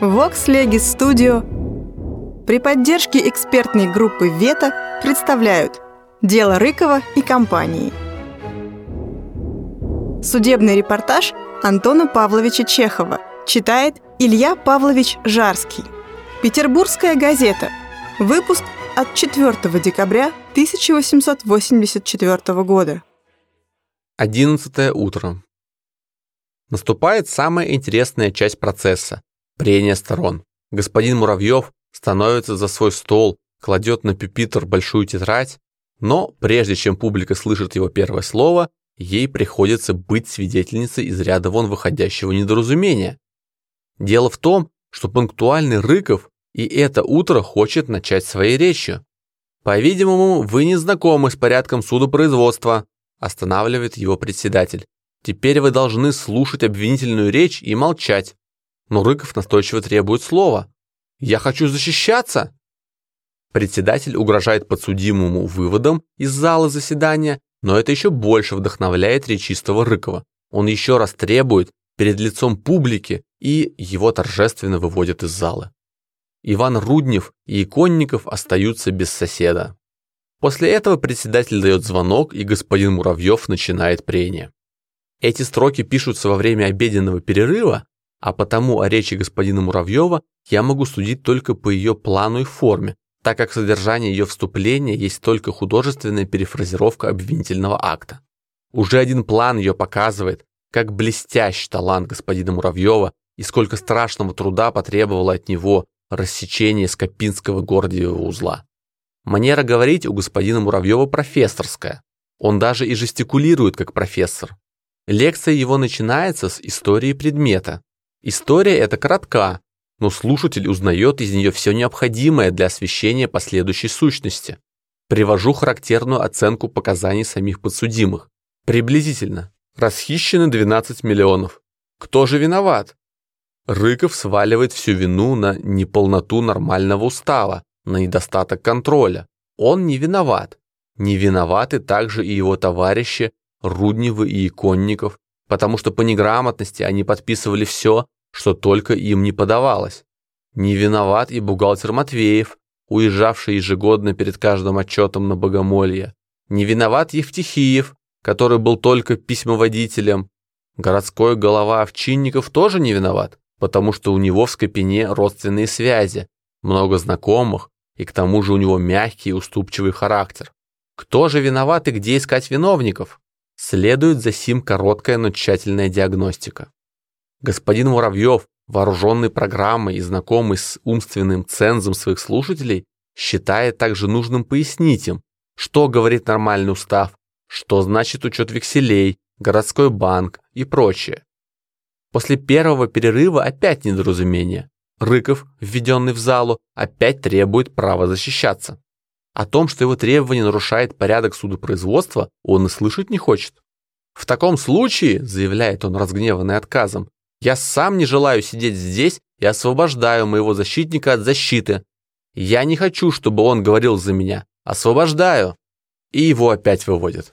Vox Legis Studio при поддержке экспертной группы «Вета» представляют «Дело Рыкова и компании». Судебный репортаж Антона Павловича Чехова читает Илья Павлович Жарский. Петербургская газета. Выпуск от 4 декабря 1884 года. 11 утро. Наступает самая интересная часть процесса прения сторон. Господин Муравьев становится за свой стол, кладет на пюпитр большую тетрадь, но прежде чем публика слышит его первое слово, ей приходится быть свидетельницей из ряда вон выходящего недоразумения. Дело в том, что пунктуальный Рыков и это утро хочет начать своей речью. По-видимому, вы не знакомы с порядком судопроизводства, останавливает его председатель. Теперь вы должны слушать обвинительную речь и молчать но Рыков настойчиво требует слова. «Я хочу защищаться!» Председатель угрожает подсудимому выводом из зала заседания, но это еще больше вдохновляет речистого Рыкова. Он еще раз требует перед лицом публики и его торжественно выводят из зала. Иван Руднев и Иконников остаются без соседа. После этого председатель дает звонок, и господин Муравьев начинает прение. Эти строки пишутся во время обеденного перерыва, а потому о речи господина Муравьева я могу судить только по ее плану и форме, так как содержание ее вступления есть только художественная перефразировка обвинительного акта. Уже один план ее показывает, как блестящий талант господина Муравьева и сколько страшного труда потребовало от него рассечение Скопинского гордиевого узла. Манера говорить у господина Муравьева профессорская. Он даже и жестикулирует как профессор. Лекция его начинается с истории предмета, История эта коротка, но слушатель узнает из нее все необходимое для освещения последующей сущности. Привожу характерную оценку показаний самих подсудимых. Приблизительно. Расхищены 12 миллионов. Кто же виноват? Рыков сваливает всю вину на неполноту нормального устава, на недостаток контроля. Он не виноват. Не виноваты также и его товарищи Рудневы и Иконников, потому что по неграмотности они подписывали все, что только им не подавалось. Не виноват и бухгалтер Матвеев, уезжавший ежегодно перед каждым отчетом на богомолье. Не виноват Евтихиев, который был только письмоводителем. Городской голова Овчинников тоже не виноват, потому что у него в Скопине родственные связи, много знакомых, и к тому же у него мягкий и уступчивый характер. Кто же виноват и где искать виновников? Следует за сим короткая, но тщательная диагностика. Господин Муравьев, вооруженный программой и знакомый с умственным цензом своих слушателей, считает также нужным пояснить им, что говорит нормальный устав, что значит учет векселей, городской банк и прочее. После первого перерыва опять недоразумение. Рыков, введенный в залу, опять требует права защищаться. О том, что его требование нарушает порядок судопроизводства, он и слышать не хочет. В таком случае, заявляет он, разгневанный отказом, я сам не желаю сидеть здесь и освобождаю моего защитника от защиты. Я не хочу, чтобы он говорил за меня. Освобождаю. И его опять выводят.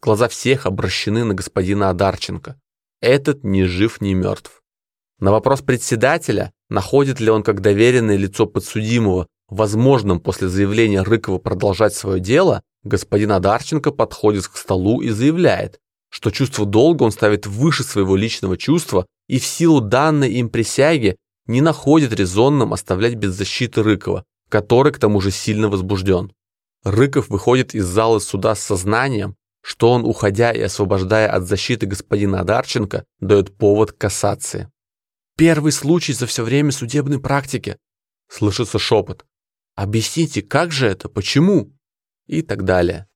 Глаза всех обращены на господина Адарченко. Этот ни жив, ни мертв. На вопрос председателя, находит ли он как доверенное лицо подсудимого возможным после заявления Рыкова продолжать свое дело, господин Адарченко подходит к столу и заявляет, что чувство долга он ставит выше своего личного чувства и в силу данной им присяги не находит резонным оставлять без защиты Рыкова, который к тому же сильно возбужден. Рыков выходит из зала суда с сознанием, что он, уходя и освобождая от защиты господина Адарченко, дает повод к кассации. «Первый случай за все время судебной практики», — слышится шепот. Объясните, как же это, почему? И так далее.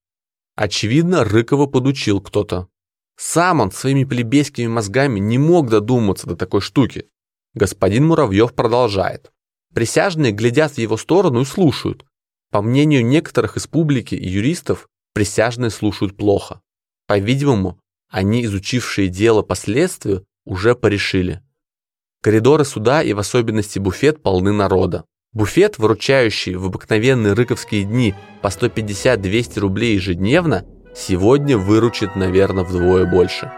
Очевидно, Рыкова подучил кто-то. Сам он своими плебейскими мозгами не мог додуматься до такой штуки. Господин Муравьев продолжает. Присяжные глядят в его сторону и слушают. По мнению некоторых из публики и юристов, присяжные слушают плохо. По-видимому, они, изучившие дело по следствию, уже порешили. Коридоры суда и в особенности буфет полны народа. Буфет, выручающий в обыкновенные рыковские дни по 150-200 рублей ежедневно, сегодня выручит, наверное, вдвое больше.